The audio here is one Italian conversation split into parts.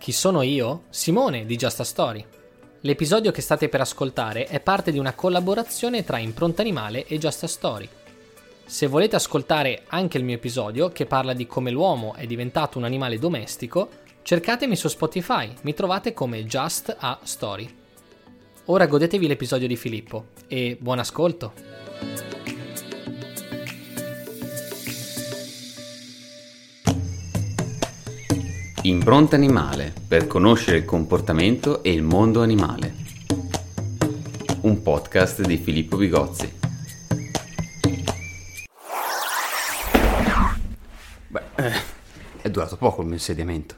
Chi sono io? Simone di Just a Story. L'episodio che state per ascoltare è parte di una collaborazione tra Impronta Animale e Just a Story. Se volete ascoltare anche il mio episodio che parla di come l'uomo è diventato un animale domestico, cercatemi su Spotify, mi trovate come Just a Story. Ora godetevi l'episodio di Filippo e buon ascolto! Impronta animale per conoscere il comportamento e il mondo animale. Un podcast di Filippo Bigozzi. Beh, eh, è durato poco il mio insediamento.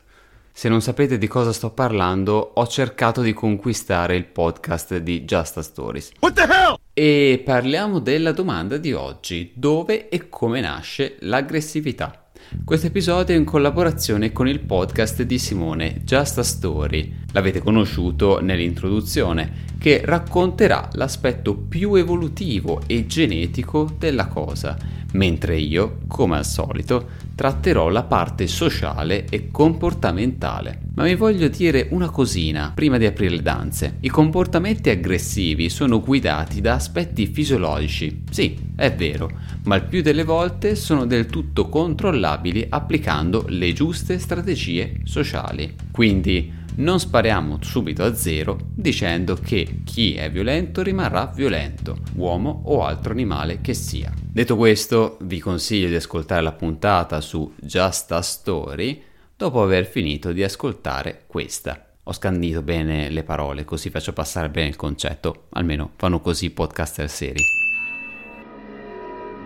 Se non sapete di cosa sto parlando, ho cercato di conquistare il podcast di Just a Stories. What the hell? E parliamo della domanda di oggi, dove e come nasce l'aggressività. Questo episodio è in collaborazione con il podcast di Simone, Just a Story. L'avete conosciuto nell'introduzione, che racconterà l'aspetto più evolutivo e genetico della cosa, mentre io, come al solito, tratterò la parte sociale e comportamentale. Ma vi voglio dire una cosina prima di aprire le danze. I comportamenti aggressivi sono guidati da aspetti fisiologici. Sì, è vero, ma il più delle volte sono del tutto controllabili applicando le giuste strategie sociali. Quindi non spariamo subito a zero dicendo che chi è violento rimarrà violento, uomo o altro animale che sia. Detto questo, vi consiglio di ascoltare la puntata su Just a Story dopo aver finito di ascoltare questa. Ho scandito bene le parole, così faccio passare bene il concetto, almeno fanno così podcaster seri.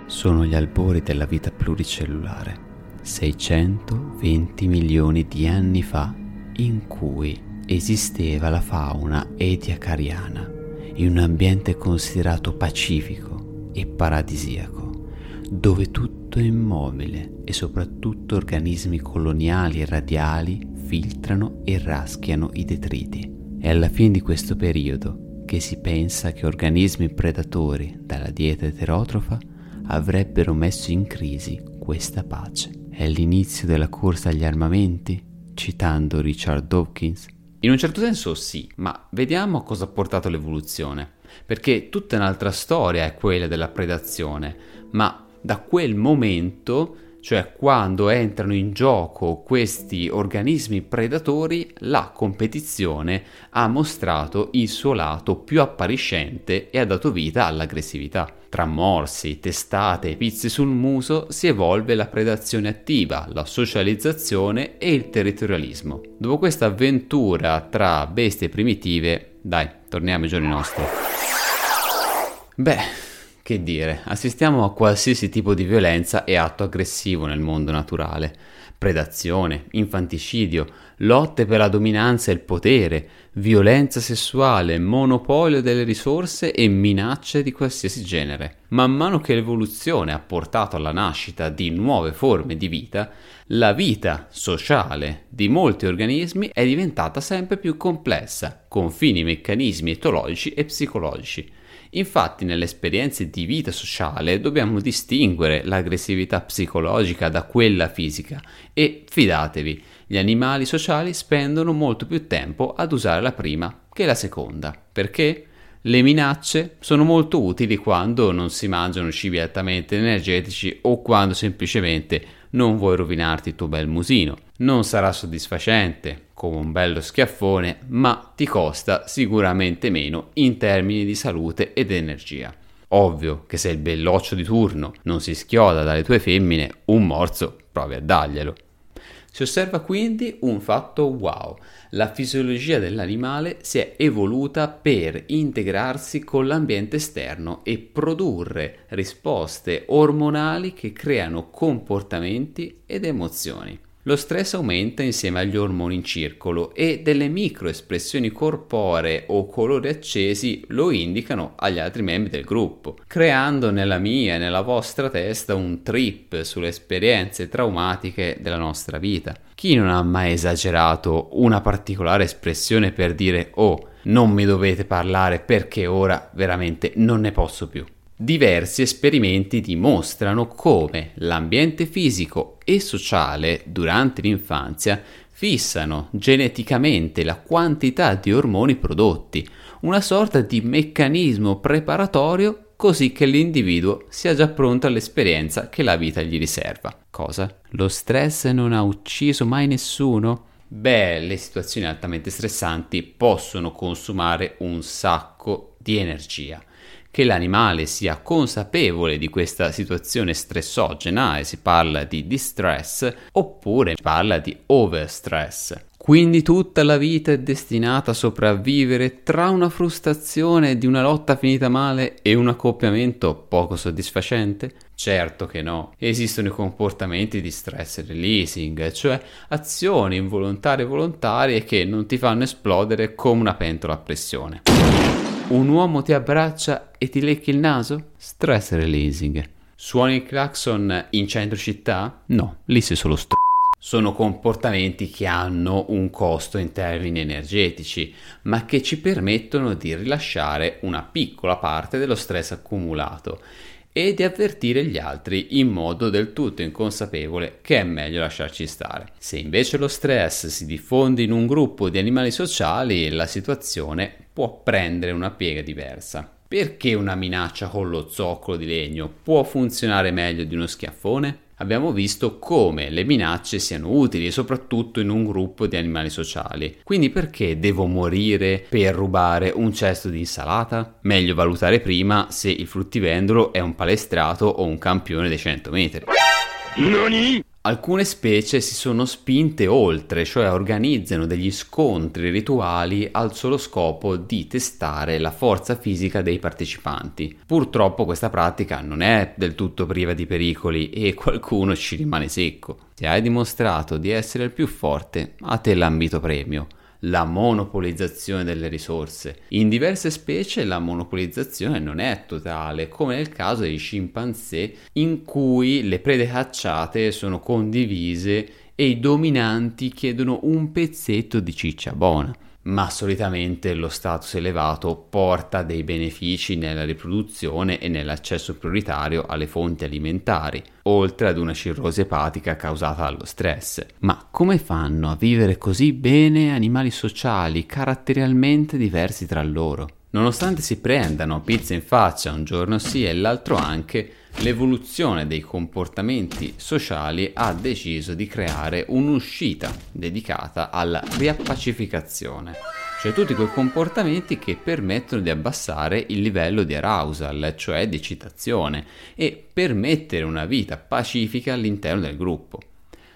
Sono gli albori della vita pluricellulare, 620 milioni di anni fa, in cui esisteva la fauna ediacariana, in un ambiente considerato pacifico e paradisiaco, dove tutto è immobile e soprattutto organismi coloniali e radiali filtrano e raschiano i detriti. È alla fine di questo periodo che si pensa che organismi predatori dalla dieta eterotrofa avrebbero messo in crisi questa pace. È l'inizio della corsa agli armamenti? Citando Richard Dawkins. In un certo senso sì, ma vediamo cosa ha portato l'evoluzione. Perché tutta un'altra storia è quella della predazione, ma da quel momento cioè quando entrano in gioco questi organismi predatori, la competizione ha mostrato il suo lato più appariscente e ha dato vita all'aggressività. Tra morsi, testate e pizze sul muso si evolve la predazione attiva, la socializzazione e il territorialismo. Dopo questa avventura tra bestie primitive, dai, torniamo ai giorni nostri. Beh, che dire, assistiamo a qualsiasi tipo di violenza e atto aggressivo nel mondo naturale. Predazione, infanticidio, lotte per la dominanza e il potere, violenza sessuale, monopolio delle risorse e minacce di qualsiasi genere. Man mano che l'evoluzione ha portato alla nascita di nuove forme di vita, la vita sociale di molti organismi è diventata sempre più complessa, con fini meccanismi etologici e psicologici. Infatti nelle esperienze di vita sociale dobbiamo distinguere l'aggressività psicologica da quella fisica e fidatevi, gli animali sociali spendono molto più tempo ad usare la prima che la seconda. Perché? Le minacce sono molto utili quando non si mangiano cibi altamente energetici o quando semplicemente non vuoi rovinarti il tuo bel musino. Non sarà soddisfacente, come un bello schiaffone, ma ti costa sicuramente meno in termini di salute ed energia. Ovvio che se il belloccio di turno non si schioda dalle tue femmine, un morso provi a darglielo. Si osserva quindi un fatto wow. La fisiologia dell'animale si è evoluta per integrarsi con l'ambiente esterno e produrre risposte ormonali che creano comportamenti ed emozioni. Lo stress aumenta insieme agli ormoni in circolo e delle microespressioni corporee o colori accesi lo indicano agli altri membri del gruppo, creando nella mia e nella vostra testa un trip sulle esperienze traumatiche della nostra vita. Chi non ha mai esagerato una particolare espressione per dire oh, non mi dovete parlare perché ora veramente non ne posso più? Diversi esperimenti dimostrano come l'ambiente fisico e sociale durante l'infanzia fissano geneticamente la quantità di ormoni prodotti, una sorta di meccanismo preparatorio così che l'individuo sia già pronto all'esperienza che la vita gli riserva. Cosa? Lo stress non ha ucciso mai nessuno? Beh, le situazioni altamente stressanti possono consumare un sacco di energia che l'animale sia consapevole di questa situazione stressogena e si parla di distress oppure si parla di overstress. Quindi tutta la vita è destinata a sopravvivere tra una frustrazione di una lotta finita male e un accoppiamento poco soddisfacente? Certo che no. Esistono i comportamenti di stress releasing, cioè azioni involontarie e volontarie che non ti fanno esplodere come una pentola a pressione. Un uomo ti abbraccia e ti lecchi il naso? Stress releasing. Suoni il clacson in centro città? No, lì sei solo str... Sono comportamenti che hanno un costo in termini energetici, ma che ci permettono di rilasciare una piccola parte dello stress accumulato e di avvertire gli altri in modo del tutto inconsapevole che è meglio lasciarci stare. Se invece lo stress si diffonde in un gruppo di animali sociali, la situazione può prendere una piega diversa. Perché una minaccia con lo zoccolo di legno può funzionare meglio di uno schiaffone? Abbiamo visto come le minacce siano utili soprattutto in un gruppo di animali sociali. Quindi perché devo morire per rubare un cesto di insalata? Meglio valutare prima se il fruttivendolo è un palestrato o un campione dei 100 metri. Nani? Alcune specie si sono spinte oltre, cioè organizzano degli scontri rituali al solo scopo di testare la forza fisica dei partecipanti. Purtroppo questa pratica non è del tutto priva di pericoli e qualcuno ci rimane secco. Se hai dimostrato di essere il più forte, a te l'ambito premio la monopolizzazione delle risorse. In diverse specie la monopolizzazione non è totale, come nel caso dei scimpanzé in cui le prede cacciate sono condivise e i dominanti chiedono un pezzetto di ciccia buona ma solitamente lo status elevato porta dei benefici nella riproduzione e nell'accesso prioritario alle fonti alimentari, oltre ad una cirrosi epatica causata dallo stress. Ma come fanno a vivere così bene animali sociali caratterialmente diversi tra loro? Nonostante si prendano pizza in faccia un giorno sì e l'altro anche, l'evoluzione dei comportamenti sociali ha deciso di creare un'uscita dedicata alla riappacificazione, cioè tutti quei comportamenti che permettono di abbassare il livello di arousal, cioè di eccitazione, e permettere una vita pacifica all'interno del gruppo.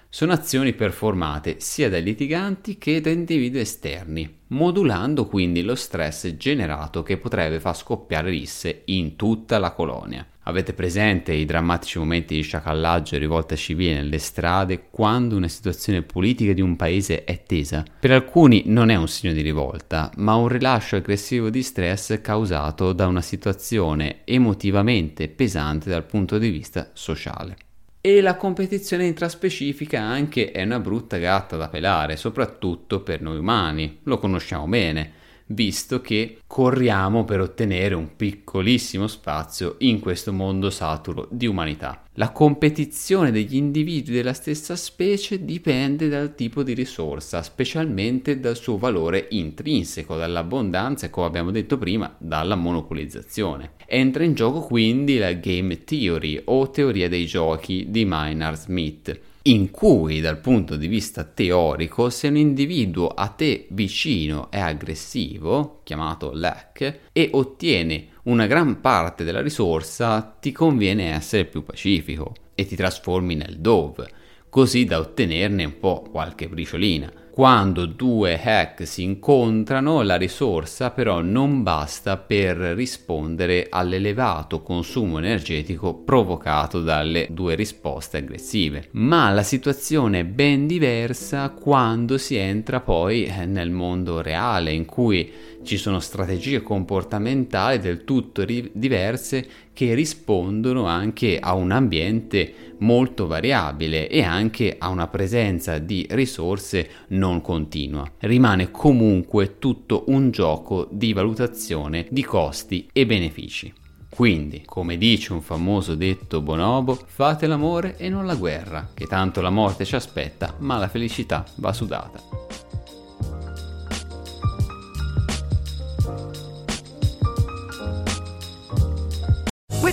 Sono azioni performate sia dai litiganti che da individui esterni, modulando quindi lo stress generato che potrebbe far scoppiare risse in tutta la colonia. Avete presente i drammatici momenti di sciacallaggio e rivolta civile nelle strade quando una situazione politica di un paese è tesa? Per alcuni non è un segno di rivolta, ma un rilascio aggressivo di stress causato da una situazione emotivamente pesante dal punto di vista sociale. E la competizione intraspecifica anche è una brutta gatta da pelare, soprattutto per noi umani, lo conosciamo bene visto che corriamo per ottenere un piccolissimo spazio in questo mondo saturo di umanità. La competizione degli individui della stessa specie dipende dal tipo di risorsa, specialmente dal suo valore intrinseco, dall'abbondanza e, come abbiamo detto prima, dalla monopolizzazione. Entra in gioco quindi la game theory o teoria dei giochi di Maynard Smith in cui dal punto di vista teorico se un individuo a te vicino è aggressivo, chiamato lack, e ottiene una gran parte della risorsa, ti conviene essere più pacifico e ti trasformi nel dove. Così da ottenerne un po' qualche briciolina. Quando due hack si incontrano, la risorsa però non basta per rispondere all'elevato consumo energetico provocato dalle due risposte aggressive. Ma la situazione è ben diversa quando si entra poi nel mondo reale, in cui ci sono strategie comportamentali del tutto ri- diverse che rispondono anche a un ambiente molto variabile e anche a una presenza di risorse non continua. Rimane comunque tutto un gioco di valutazione di costi e benefici. Quindi, come dice un famoso detto bonobo, fate l'amore e non la guerra, che tanto la morte ci aspetta, ma la felicità va sudata.